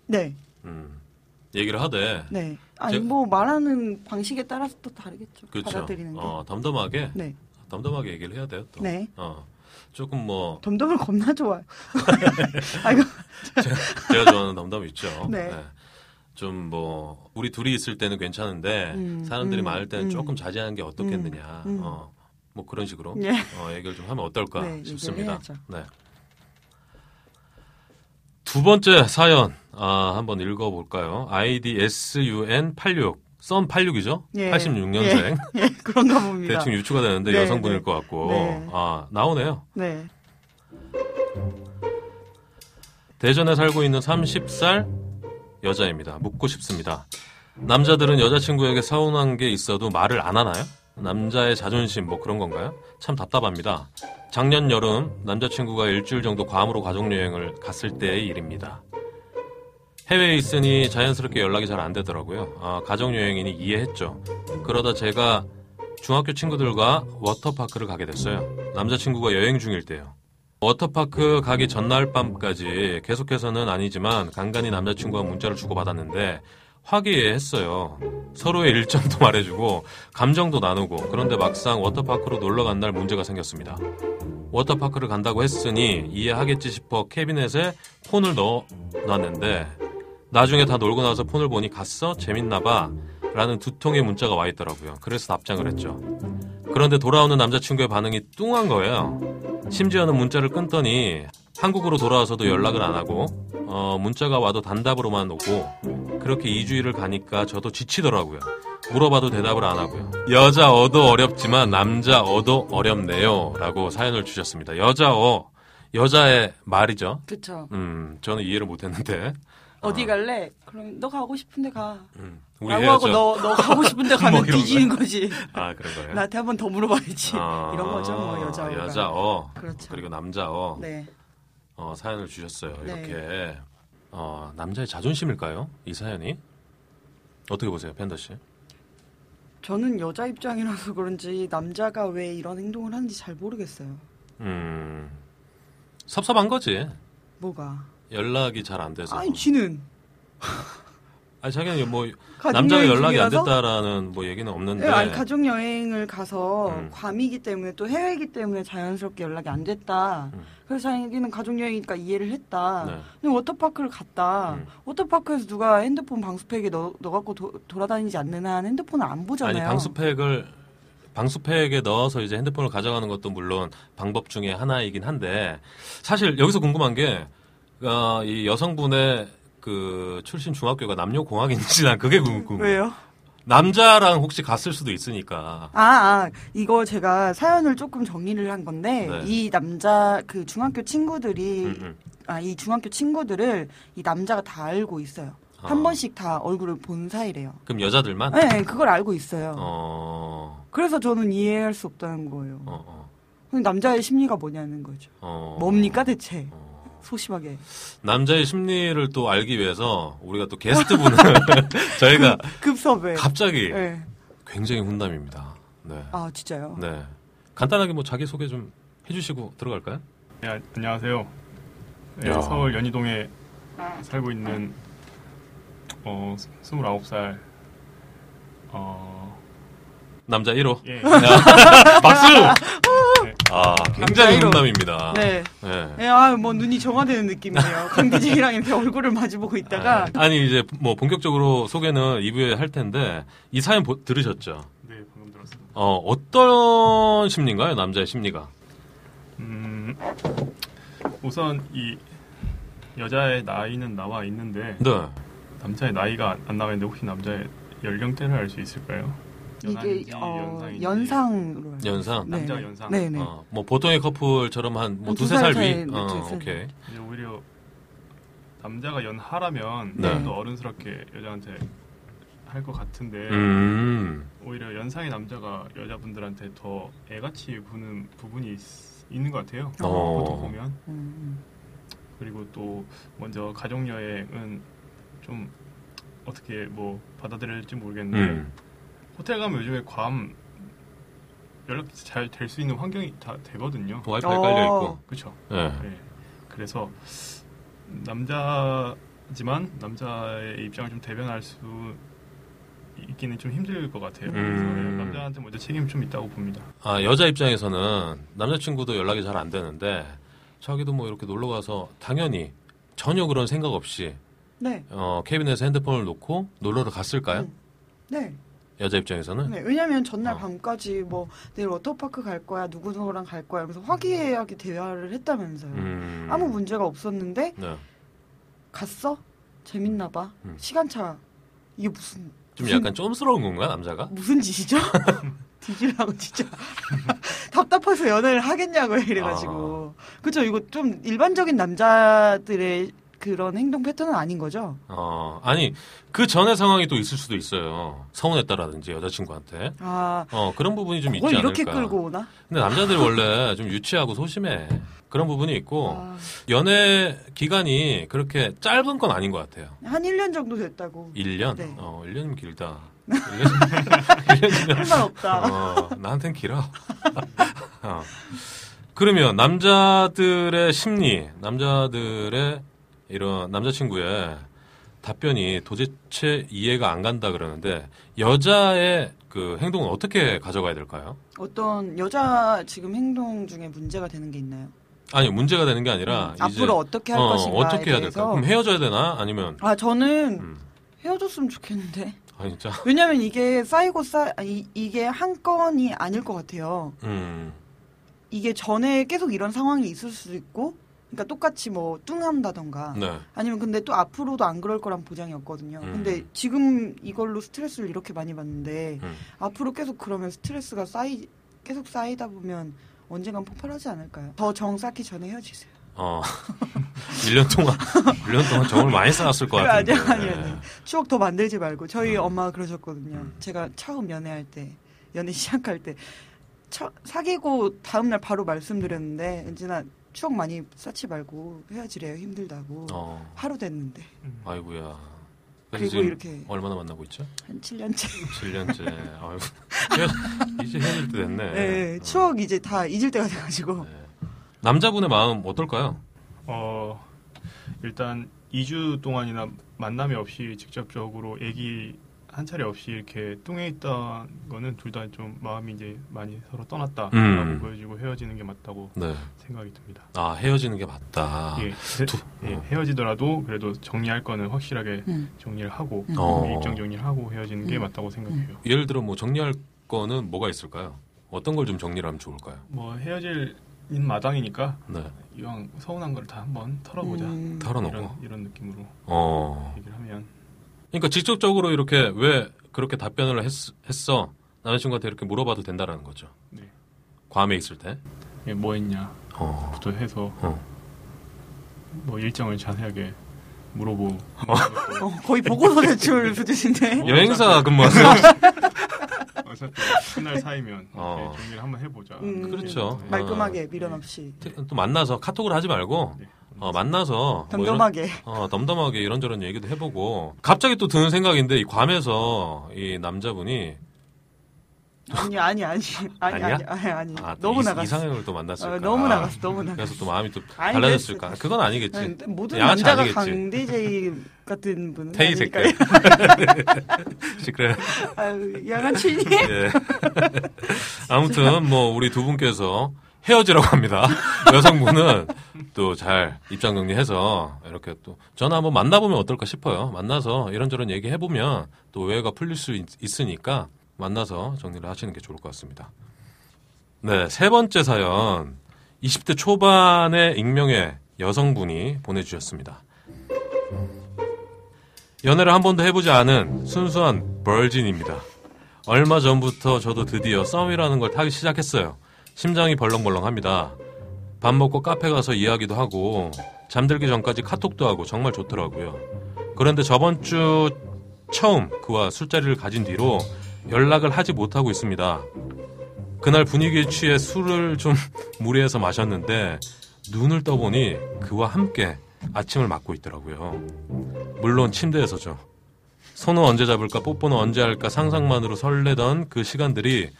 네, 음. 얘기를 하되 네. 아니 제- 뭐 말하는 방식에 따라서 또 다르겠죠. 그렇죠. 받아들이는 게. 어, 덤덤하게 네, 덤덤하게 얘기를 해야 돼요. 또. 네. 어. 조금 뭐 덤덤을 겁나 좋아요. 아이고 제가, 제가, 좋아하는 덤덤 있죠. 네. 네. 좀 뭐 우리 둘이 있을 때는 괜찮은데 음, 사람들이 음, 많을 때는 음. 조금 자제하는 게 어떻겠느냐. 음, 음. 어, 뭐 그런 식으로 네. 어, 얘기를 좀 하면 어떨까 네, 싶습니다. 네. 두 번째 사연 아, 한번 읽어볼까요? IDSUN86 썸 86이죠? 예. 86년생. 예. 예. 그런가 봅니다. 대충 유추가 되는데 네. 여성분일 네. 것 같고. 네. 아, 나오네요. 네. 대전에 살고 있는 30살 여자입니다. 묻고 싶습니다. 남자들은 여자친구에게 서운한 게 있어도 말을 안 하나요? 남자의 자존심 뭐 그런 건가요? 참 답답합니다. 작년 여름 남자친구가 일주일 정도 괌으로 가족여행을 갔을 때의 일입니다. 해외에 있으니 자연스럽게 연락이 잘 안 되더라고요. 아, 가족여행이니 이해했죠. 그러다 제가 중학교 친구들과 워터파크를 가게 됐어요. 남자친구가 여행 중일 때요. 워터파크 가기 전날 밤까지 계속해서는 아니지만 간간히 남자친구와 문자를 주고받았는데 화기애애했어요. 서로의 일정도 말해주고 감정도 나누고 그런데 막상 워터파크로 놀러 간 날 문제가 생겼습니다. 워터파크를 간다고 했으니 이해하겠지 싶어 캐비넷에 폰을 넣어 놨는데 나중에 다 놀고 나서 폰을 보니 갔어? 재밌나봐 라는 두 통의 문자가 와 있더라고요. 그래서 답장을 했죠. 그런데 돌아오는 남자친구의 반응이 뚱한 거예요. 심지어는 문자를 끊더니 한국으로 돌아와서도 연락을 안 하고 어, 문자가 와도 단답으로만 오고 그렇게 2주일을 가니까 저도 지치더라고요. 물어봐도 대답을 안 하고요. 여자 어도 어렵지만 남자 어도 어렵네요. 라고 사연을 주셨습니다. 여자 어, 여자의 말이죠. 그쵸. 음, 저는 이해를 못했는데. 어디 어, 갈래? 그럼 너 가고 싶은데 가. 음, 우리 라고 하고 헤어져. 너, 너 가고 싶은데 가면 뭐 이런 뒤지는 거지. 아, 그런 거예요? 나한테 한 번 더 물어봐야지. 아, 이런 거죠, 뭐, 여자. 여자 어. 그렇죠. 그리고 남자 어. 네. 어, 사연을 주셨어요. 네. 이렇게. 어, 남자의 자존심일까요? 이 사연이? 어떻게 보세요, 팬더 씨? 저는 여자 입장이라서 그런지 남자가 왜 이런 행동을 하는지 잘 모르겠어요. 음, 섭섭한 거지. 뭐가? 연락이 잘 안 돼서. 아니, 쥐는. 아니, 자기는 뭐, 남자가 연락이 안 중이라서? 됐다라는 뭐 얘기는 없는데. 예, 아니 가족 여행을 가서 음. 괌이기 때문에 또 해외이기 때문에 자연스럽게 연락이 안 됐다. 음. 그래서 자기는 가족 여행이니까 이해를 했다. 네. 근데 워터파크를 갔다. 음. 워터파크에서 누가 핸드폰 방수팩에 넣, 넣어갖고 도- 돌아다니지 않는 한 핸드폰을 안 보잖아요. 아니, 방수팩을, 방수팩에 넣어서 이제 핸드폰을 가져가는 것도 물론 방법 중에 하나이긴 한데, 사실 여기서 궁금한 게, 어, 이 여성분의 그 출신 중학교가 남녀공학인지 난 그게 궁금. 왜요? 남자랑 혹시 갔을 수도 있으니까. 아, 아, 이거 제가 사연을 조금 정리를 한 건데 네. 이 남자 그 중학교 친구들이 음, 음. 아이 중학교 친구들을 이 남자가 다 알고 있어요. 한 어. 번씩 다 얼굴을 본 사이래요. 그럼 여자들만? 네, 네, 그걸 알고 있어요. 어, 그래서 저는 이해할 수 없다는 거예요. 어, 어, 남자의 심리가 뭐냐는 거죠. 어. 뭡니까 대체? 어. 소심하게. 남자의 심리를 또 알기 위해서 우리가 또 게스트분을 저희가 급섭에. 갑자기 네. 굉장히 훈남입니다. 네. 아 진짜요? 네. 간단하게 뭐 자기 소개 좀 해주시고 들어갈까요? 네, 아- 안녕하세요. 네, 야. 서울 연희동에 살고 있는 어 29살 어 남자 1호. 예. 박수! 네, 아, 굉장히 1호. 훈남입니다. 네. 네. 네, 아, 뭐 눈이 정화되는 느낌이에요. 강디제이랑 이렇게 얼굴을 마주보고 있다가 아, 아니 이제 뭐 본격적으로 소개는 2부에 할 텐데 이 사연 보- 들으셨죠? 네, 방금 들었습니다. 어, 어떤 심리인가요? 남자의 심리가? 음, 우선 이 여자의 나이는 나와 있는데 네. 남자의 나이가 안 나와 있는데 혹시 남자의 연령대를 알 수 있을까요? 이게 어. 연상으로 연상? 네, 남자 네. 연상. 네, 네. 어, 뭐 보통의 커플처럼 한뭐한 두세 살 위? 네, 어, 두세 살. 오케이. 이제 오히려 남자가 연하라면 네. 좀더 어른스럽게 여자한테 할 것 같은데 음. 오히려 연상의 남자가 여자분들한테 더 애같이 구는 부분이 있, 는것 같아요. 어. 보통 보면 음, 그리고 또 먼저 가족 여행은 좀 어떻게 뭐 받아들일지 모르겠는데 음. 호텔 가면 요즘에 괌 연락 잘 될 수 있는 환경이 다 되거든요. 와이파이 어. 깔려 있고. 그렇죠. 예. 네. 그래서 남자지만 남자의 입장을 좀 대변할 수 있기는 좀 힘들 것 같아요. 음. 그래서 남자한테 먼저 책임이 좀 있다고 봅니다. 아, 여자 입장에서는 남자친구도 연락이 잘 안 되는데 자기도 뭐 이렇게 놀러 가서 당연히 전혀 그런 생각 없이 네. 어, 캐비넷에 핸드폰을 놓고 놀러를 갔을까요? 음. 네. 여자 입장에서는? 네. 왜냐면 전날 어. 밤까지 뭐 내일 워터파크 갈 거야, 누구 누구랑 갈 거야 하면서 화기애애하게 대화를 했다면서요. 음. 아무 문제가 없었는데 네. 갔어? 재밌나 봐. 음. 시간차. 이게 무슨 좀 무슨- 약간 좀스러운 건가 남자가? 무슨 짓이죠? 뒤질라고 진짜 답답해서 연애를 하겠냐고 이래가지고 그죠 이거 좀 일반적인 남자들의 그런 행동 패턴은 아닌 거죠? 어, 아니 그 전에 상황이 또 있을 수도 있어요. 서운했다라든지 여자친구한테. 아 어 그런 부분이 좀 있지 않을까. 이렇게 끌고 오나? 근데 남자들이 원래 좀 유치하고 소심해. 그런 부분이 있고 아, 연애 기간이 그렇게 짧은 건 아닌 것 같아요. 한 1년 정도 됐다고 1년? 네. 어, 1년이면 길다. 1년, 할말 없다. 어, 나한텐 길어. 어. 그러면 남자들의 심리, 남자들의 이런 남자친구의 답변이 도대체 이해가 안 간다 그러는데 여자의 그 행동은 어떻게 가져가야 될까요? 어떤 여자 지금 행동 중에 문제가 되는 게 있나요? 아니 문제가 되는 게 아니라 음, 앞으로 어떻게 할 어, 것인가에 어떻게 해야 될까? 그럼 헤어져야 되나? 아니면 아 저는 음. 헤어졌으면 좋겠는데 아 진짜 왜냐면 이게 쌓이고 쌓 아니, 이게 한 건이 아닐 것 같아요. 음. 이게 전에 계속 이런 상황이 있을 수도 있고, 그러니까 똑같이 뭐 뚱한다던가, 네. 아니면 근데 또 앞으로도 안 그럴 거란 보장이 없거든요. 음. 근데 지금 이걸로 스트레스를 이렇게 많이 받는데 음. 앞으로 계속 그러면 스트레스가 쌓이 계속 쌓이다 보면 언젠간 폭발하지 않을까요? 더 정 쌓기 전에 헤어지세요. 어. 1년 동안 1년 동안 정을 많이 쌓았을 것 같은데. 아니요, 아니요, 아니요. 추억 더 만들지 말고 저희 음. 엄마가 그러셨거든요. 음. 제가 처음 연애할 때, 연애 시작할 때 처- 사귀고 다음 날 바로 말씀드렸는데 은진아 추억 많이 쌓지 말고 헤어지래요 힘들다고 어. 하루 됐는데 아이고야. 그래서 그리고 이렇게 얼마나 만나고 있죠? 한 7년째 7년째. 아이고. 헤어- 이제 헤어질 때 됐네. 네, 어. 추억 이제 다 잊을 때가 돼가지고 네. 남자분의 마음 어떨까요? 어 일단 2주 동안이나 만남이 없이 직접적으로 애기 한 차례 없이 이렇게 뚱해 있던 거는 둘 다 좀 마음이 이제 많이 서로 떠났다라고 음. 보여지고 헤어지는 게 맞다고 네. 생각이 듭니다. 아 헤어지는 게 맞다. 예, 세- 두- 예, 어. 헤어지더라도 그래도 정리할 거는 확실하게 음. 정리를 하고 음. 어. 일정 정리를 하고 헤어지는 게 음. 맞다고 생각해요. 예를 들어 뭐 정리할 거는 뭐가 있을까요? 어떤 걸 좀 정리를 하면 좋을까요? 뭐 헤어질 마당이니까 네. 이왕 서운한 걸 다 한번 털어보자 음. 털어놓고. 이런 이런 느낌으로 어. 얘기를 하면 그러니까 직접적으로 이렇게 왜 그렇게 답변을 했, 했어? 남자친구한테 이렇게 물어봐도 된다라는 거죠. 네. 괌에 있을 때. 예, 뭐 했냐부터 어. 해서 어. 뭐 일정을 자세하게 물어보고 어, 거의 보고서 제출 수준인데 여행사 근무하세요? 어차피 끝날 사이면 어. 이렇게 정리를 한번 해보자. 음. 그렇죠. 네. 말끔하게 미련 없이 또 만나서 카톡을 하지 말고 네. 어, 만나서 뭐 이런- 덤덤하게. 어, 덤덤하게 이런저런 얘기도 해보고 갑자기 또 드는 생각인데 이 괌에서 이 남자분이 아니 아니 아니 아니? 아니 아니 아니 아, 또 너무 이, 나갔어. 이상형을 또 만났을까 어, 너무 나갔어 너무 나갔어. 그래서 또 마음이 또 아니, 달라졌을까 그랬을- 그건 아니겠지 아니, 모든 남자가 아니겠지. 강대제이 같은 분은 테이 그래 아유, 양아치니? 예. 아무튼 뭐 우리 두 분께서 헤어지라고 합니다. 여성분은 또 잘 입장 정리해서 이렇게 또 전화 한번 만나보면 어떨까 싶어요. 만나서 이런저런 얘기해 보면 또 오해가 풀릴 수 있, 있으니까 만나서 정리를 하시는 게 좋을 것 같습니다. 네, 세 번째 사연 20대 초반의 익명의 여성분이 보내주셨습니다. 연애를 한 번도 해보지 않은 순수한 벌진입니다. 얼마 전부터 저도 드디어 썸이라는 걸 타기 시작했어요. 심장이 벌렁벌렁합니다. 밥 먹고 카페 가서 이야기도 하고 잠들기 전까지 카톡도 하고 정말 좋더라고요. 그런데 저번 주 처음 그와 술자리를 가진 뒤로 연락을 하지 못하고 있습니다. 그날 분위기에 취해 술을 좀 무리해서 마셨는데 눈을 떠보니 그와 함께 아침을 맞고 있더라고요. 물론 침대에서죠. 손은 언제 잡을까 뽀뽀는 언제 할까 상상만으로 설레던 그 시간들이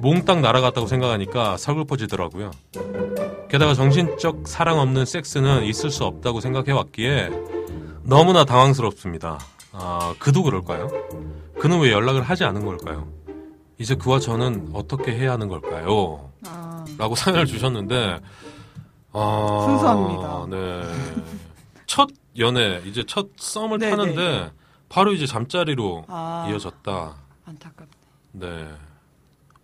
몽땅 날아갔다고 생각하니까 서글퍼지더라고요. 게다가 정신적 사랑 없는 섹스는 있을 수 없다고 생각해왔기에 너무나 당황스럽습니다. 아, 그도 그럴까요? 그는 왜 연락을 하지 않은 걸까요? 이제 그와 저는 어떻게 해야 하는 걸까요? 아, 라고 사연을 주셨는데, 아, 순수합니다. 네. 첫 연애, 이제 첫 썸을 네, 타는데, 바로 이제 잠자리로 아, 이어졌다. 안타깝네. 네.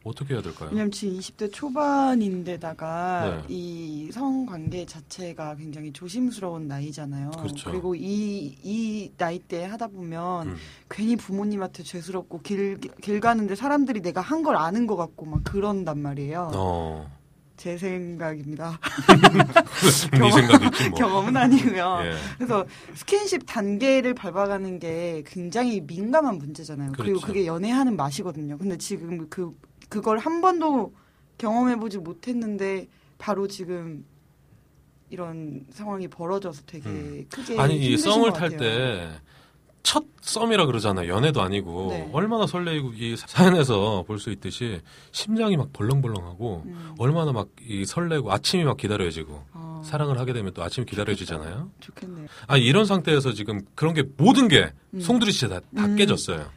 어떻게 해야 될까요? 왜냐면 지금 20대 초반인데다가 네. 이 성관계 자체가 굉장히 조심스러운 나이잖아요. 그렇죠. 리고 이, 이 나이 때 하다 보면 음. 괜히 부모님한테 죄스럽고 길, 길 가는데 사람들이 내가 한 걸 아는 것 같고 막 그런단 말이에요. 어. 제 생각입니다. 네 생각이지 뭐. 경험은 아니고요. 예. 그래서 스킨십 단계를 밟아가는 게 굉장히 민감한 문제잖아요. 그리고 그렇죠. 그게 연애하는 맛이거든요. 근데 지금 그 그걸 한 번도 경험해보지 못했는데 바로 지금 이런 상황이 벌어져서 되게 음. 크게 아니, 이 썸을 것 탈. 때, 첫 썸이라 그러잖아요. 연애도 아니고. 네. 얼마나 설레이고, 이 사연에서 볼 수 있듯이, 심장이 막 벌렁벌렁하고, 음. 얼마나 막 이 설레고, 아침이 막 기다려지고, 어, 사랑을 하게 되면 또 아침이 기다려지잖아요. 좋겠네요. 아니, 이런 상태에서 지금 그런 게 모든 게 음. 송두리째 다, 다 음. 깨졌어요.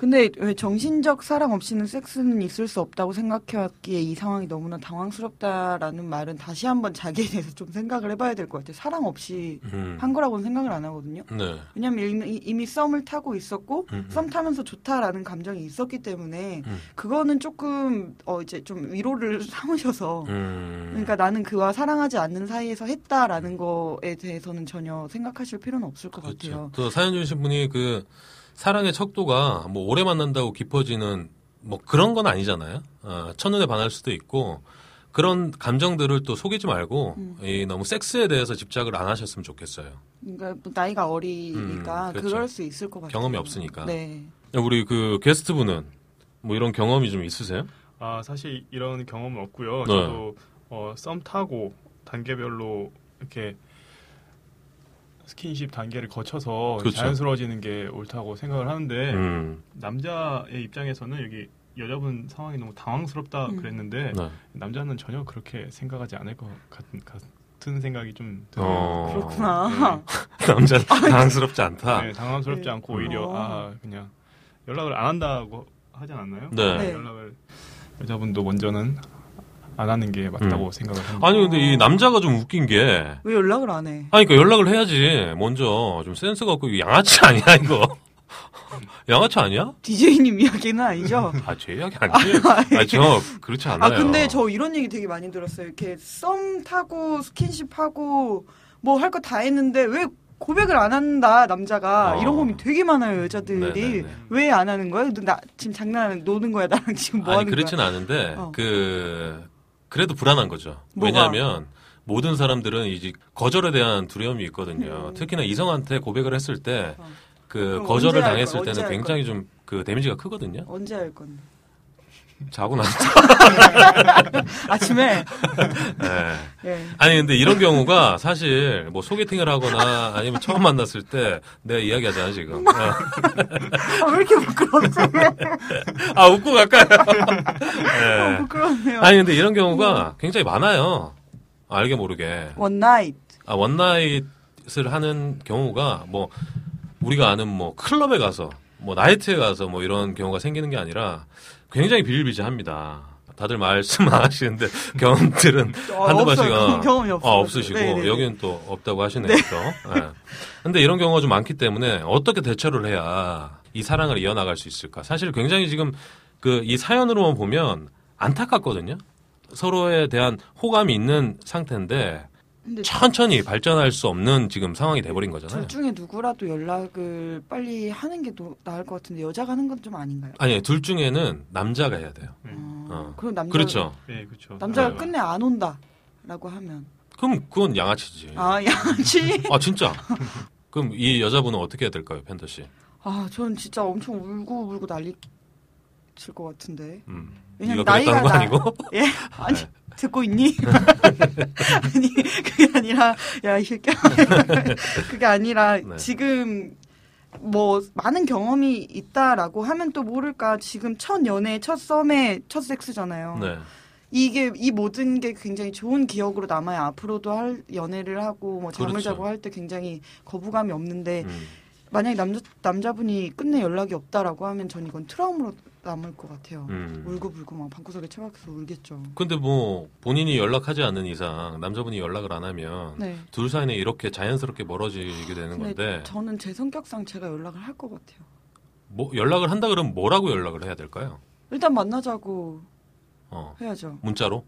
근데 왜 정신적 사랑 없이는 섹스는 있을 수 없다고 생각해왔기에 이 상황이 너무나 당황스럽다라는 말은 다시 한번 자기에 대해서 좀 생각을 해봐야 될 것 같아요. 사랑 없이 음. 한 거라고는 생각을 안 하거든요. 네. 왜냐면 이미, 이미 썸을 타고 있었고 음, 음. 썸 타면서 좋다라는 감정이 있었기 때문에 음. 그거는 조금 어 이제 좀 위로를 삼으셔서 음. 그러니까 나는 그와 사랑하지 않는 사이에서 했다라는 거에 대해서는 전혀 생각하실 필요는 없을 것 그렇죠. 같아요. 또 사연 주신 분이 그 사랑의 척도가 뭐 오래 만난다고 깊어지는 뭐 그런 건 아니잖아요. 어, 첫눈에 반할 수도 있고 그런 감정들을 또 속이지 말고 음. 이 너무 섹스에 대해서 집착을 안 하셨으면 좋겠어요. 그러니까 뭐 나이가 어리니까 음, 그렇죠. 그럴 수 있을 것 같아요. 경험이 없으니까. 네. 우리 그 게스트 분은 뭐 이런 경험이 좀 있으세요? 아 사실 이런 경험은 없고요. 네. 저도 어, 썸 타고 단계별로 이렇게 스킨십 단계를 거쳐서 그렇죠. 자연스러워지는 게 옳다고 생각을 하는데 음. 남자의 입장에서는 여기 여자분 상황이 너무 당황스럽다 음. 그랬는데 네. 남자는 전혀 그렇게 생각하지 않을 것 같은, 같은 생각이 좀 들어요. 어. 그렇구나. 남자 당황스럽지 않다. 네, 당황스럽지 네. 않고 오히려 어. 아 그냥 연락을 안 한다고 하지 않았나요? 네. 네. 연락을 여자분도 먼저는 안 하는 게 맞다고 생각을 합니다. 아니 근데 이 남자가 좀 웃긴 게 왜 연락을 안 해? 아니, 그러니까 연락을 해야지. 먼저 좀 센스 갖고 이거 양아치 아니야 이거? 양아치 아니야? DJ님 이야기는 아니죠? 아, 제 이야기 아니에요. 아니, 저 그렇지 않아요. 아 근데 저 이런 얘기 되게 많이 들었어요. 이렇게 썸 타고 스킨십 하고 뭐 할 거 다 했는데 왜 고백을 안 한다 남자가 어. 이런 고민 되게 많아요 여자들이 네네네. 왜안 하는 거야? 너나 지금 장난하는 노는 거야 나랑 지금 뭐 아니 하는 그렇진 거야? 않은데 어. 그 그래도 불안한 거죠. 뭐가? 왜냐하면 모든 사람들은 이제 거절에 대한 두려움이 있거든요. 음. 특히나 이성한테 고백을 했을 때 어. 그 거절을 당했을 때는 할 굉장히 좀 그 데미지가 크거든요. 언제 할 건데? 자고 나서. 아침에 네. 예. 아니 근데 이런 경우가 사실 뭐 소개팅을 하거나 아니면 처음 만났을 때 내가 이야기하잖아 지금. 어. 아, 왜 이렇게 부끄럽지? 아 웃고 갈까요? 어, 네. 부끄럽네요. 아니 근데 이런 경우가 굉장히 많아요. 알게 모르게. one night. 아, one night을 하는 경우가 뭐 우리가 아는 뭐 클럽에 가서 뭐 나이트에 가서 뭐 이런 경우가 생기는 게 아니라 굉장히 비일비재합니다. 다들 말씀 안 하시는데 경험들은 어, 한두. 번씩은 경- 경험이 없어요. 아, 없으시고 네네네. 여기는 또 없다고 하시네요. 또. 예. 근데 이런 경우가 좀 많기 때문에 어떻게 대처를 해야 이 사랑을 이어나갈 수 있을까? 사실 굉장히 지금 그 이 사연으로만 보면 안타깝거든요. 서로에 대한 호감이 있는 상태인데 천천히 발전할 수 없는 지금 상황이 돼버린 거잖아요. 둘 중에 누구라도 연락을 빨리 하는 게 도- 나을 것 같은데 여자가 하는 건 좀 아닌가요? 아니 둘 중에는 남자가 해야 돼요. 어, 어. 그럼 남자 그렇죠. 네, 그렇죠. 남자가 네. 끝내 안 온다라고 하면 그럼 그건 양아치지. 아, 아 양치. 진짜. 그럼 이 여자분은 어떻게 해야 될까요, 팬더 씨? 아 저는 진짜 엄청 울고 울고 난리 칠 것 같은데. 음. 왜냐면 나이가 거 나- 아니고? 예? 아니 네. 듣고 있니? 아니 그게 아니라 야 이 새끼야 그게 아니라 네. 지금 뭐 많은 경험이 있다라고 하면 또 모를까 지금 첫 연애 첫 썸에 첫 섹스잖아요. 네. 이게 이 모든 게 굉장히 좋은 기억으로 남아요. 앞으로도 할 연애를 하고 뭐 잠을 그렇죠. 자고 할 때 굉장히 거부감이 없는데 음. 만약에 남자 남자분이 끝내 연락이 없다라고 하면 전 이건 트라우마로 남을 것 같아요. 음. 울고불고 막 방구석에 처박혀서 울겠죠. 근데 뭐 본인이 연락하지 않는 이상 남자분이 연락을 안 하면 네. 둘 사이는 이렇게 자연스럽게 멀어지게 되는 건데 저는 제 성격상 제가 연락을 할 것 같아요. 뭐 연락을 한다 그러면 뭐라고 연락을 해야 될까요? 일단 만나자고 어. 해야죠. 문자로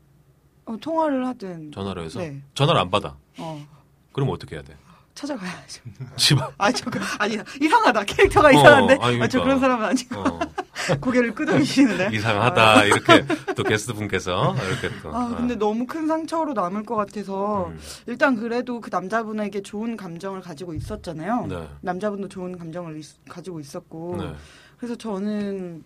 어, 통화를 하든. 전화로 해서 네. 전화를 안 받아. 어, 그럼 어떻게 해야 돼? 찾아가야죠. 집 앞. 아, 저, 그, 아니, 이상하다. 캐릭터가 이상한데? 아니, 아, 저 그러니까. 그런 사람은 아니고. 어. 고개를 끄덕이시는데. 이상하다 이렇게 또 게스트 분께서 이렇게 또. 아, 근데 너무 큰 상처로 남을 것 같아서. 음. 일단 그래도 그 남자분에게 좋은 감정을 가지고 있었잖아요. 네. 남자분도 좋은 감정을 있- 가지고 있었고. 네. 그래서 저는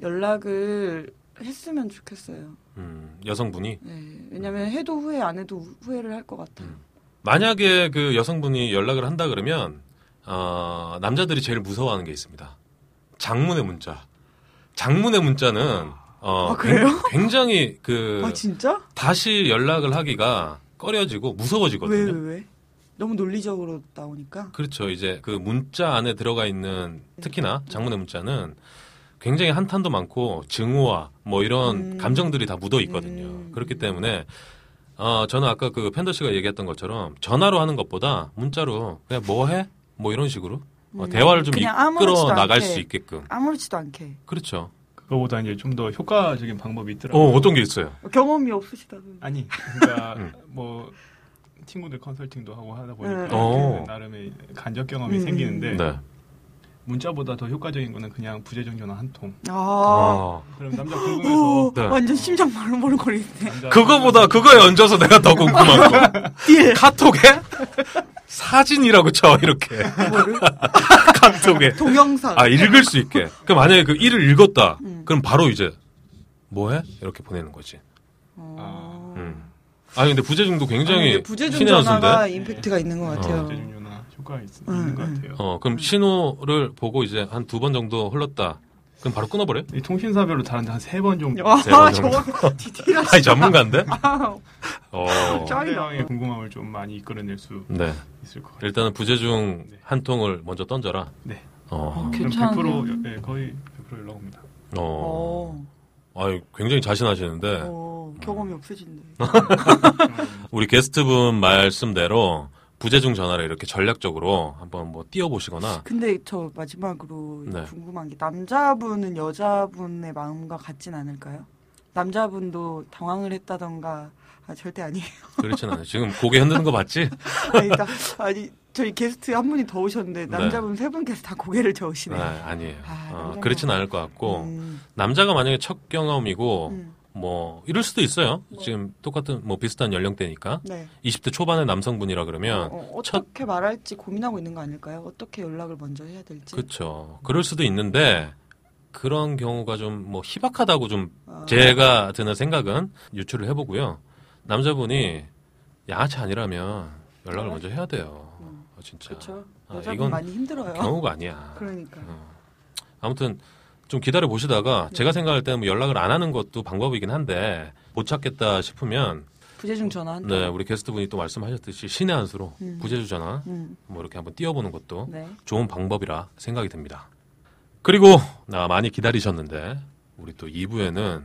연락을 했으면 좋겠어요. 음, 여성분이 네. 왜냐면 해도 후회 안 해도 후- 후회를 할 것 같아요. 음. 만약에 그 여성분이 연락을 한다 그러면 어, 남자들이 제일 무서워하는 게 있습니다. 장문의 문자. 장문의 문자는 어, 아, 그래요? 굉- 굉장히 그 아, 진짜? 다시 연락을 하기가 꺼려지고 무서워지거든요. 왜, 왜, 왜? 너무 논리적으로 나오니까. 그렇죠. 이제 그 문자 안에 들어가 있는 특히나 장문의 문자는 굉장히 한탄도 많고 증오와 뭐 이런 음. 감정들이 다 묻어 있거든요. 음. 그렇기 때문에 어 저는 아까 그 팬더 씨가 얘기했던 것처럼 전화로 하는 것보다 문자로 그냥 뭐 해? 뭐 이런 식으로 어, 음. 대화를 좀 이끌어 나갈 않게. 수 있게끔. 아무렇지도 않게. 그렇죠. 그거보다 이제 좀 더 효과적인 방법이 어, 있더라고요. 어떤 게 있어요? 경험이 없으시다는. 아니, 그러니까 음. 뭐 친구들 컨설팅도 하고 하다 보니까 네. 어. 그 나름의 간접 경험이 음. 생기는데 네. 문자보다 더 효과적인 거는 그냥 부재중 전화 한 통. 아. 어. 그럼 남자 오, 궁금해서 네. 완전 심장. 남자 그거보다 그거에 얹어서 내가 더 궁금한 거. 딜. 카톡에 사진이라고 쳐 이렇게? 카톡에 동영상. 아 읽을 수 있게. 그럼 만약에 그 일을 읽었다. 음. 그럼 바로 이제 뭐해? 이렇게 보내는 거지. 어. 음. 아니 근데 부재중도 아니, 굉장히 근데 부재중 신의 한 전화가 수인데. 임팩트가 있는 것 같아요. 전화 효과가 있, 음, 있는 것 음. 같아요. 어 그럼 신호를 보고 이제 한 두 번 정도 흘렀다. 그럼 바로 끊어버려? 요이 통신사별로 다른데 한 세 번 정도 아, 세번 디테일하시 아니 전문가인데. 아, 어. 상대방의 궁금함을 좀 많이 이끌어낼 수 네. 있을 것 같아요. 일단은 부재중 네. 한 통을 먼저 던져라. 네. 어. 그럼 괜찮네요. 100% 네, 거의 100% 연락 옵니다. 어. 어. 아유 굉장히 자신하시는데 어, 경험이 없으신데. 우리 게스트분 말씀대로 부재중 전화를 이렇게 전략적으로 한번 뭐 띄워보시거나 근데 저 마지막으로 네. 궁금한 게 남자분은 여자분의 마음과 같진 않을까요? 남자분도 당황을 했다던가 아, 절대 아니에요. 그렇진 않아요. 지금 고개 흔드는 거 봤지? 아니, 나, 아니 저희 게스트 한 분이 더 오셨는데 네. 남자분 세 분께서 다 고개를 저으시네. 아, 아니에요. 아, 어, 그렇진 않을 것 같고 음, 남자가 만약에 첫 경험이고 음, 뭐 이럴 수도 있어요. 지금 똑같은 뭐 비슷한 연령대니까 네. 20대 초반의 남성분이라 그러면 어, 떻게 말할지 고민하고 있는 거 아닐까요? 어떻게 연락을 먼저 해야 될지. 그렇죠. 그럴 수도 있는데 그런 경우가 좀 뭐 희박하다고 좀 아, 제가 드는 생각은 유추를 해보고요. 남자분이 양아치 아니라면 연락을 먼저 해야 돼요. 음. 어, 진짜. 그렇죠. 아, 이건 많이 힘들어요. 경우가 아니야. 그러니까. 어. 아무튼 좀 기다려 보시다가 제가 생각할 때는 뭐 연락을 안 하는 것도 방법이긴 한데 못 찾겠다 싶으면 부재중 전화한다. 네 우리 게스트분이 또 말씀하셨듯이 신의 한 수로 음. 부재주 전화 음, 뭐 이렇게 한번 띄워보는 것도 네. 좋은 방법이라 생각이 듭니다. 그리고 나 많이 기다리셨는데 우리 또 2부에는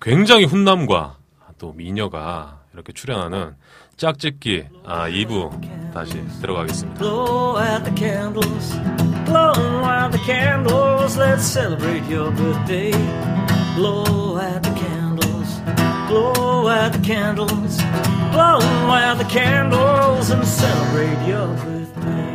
굉장히 훈남과 또 미녀가 이렇게 출연하는 짝짓기 아 2부 다시 들어가겠습니다. Blow out the candles, blow out the candles, let's celebrate your birthday. Blow out the candles, blow out the candles, blow out the candles and celebrate your birthday.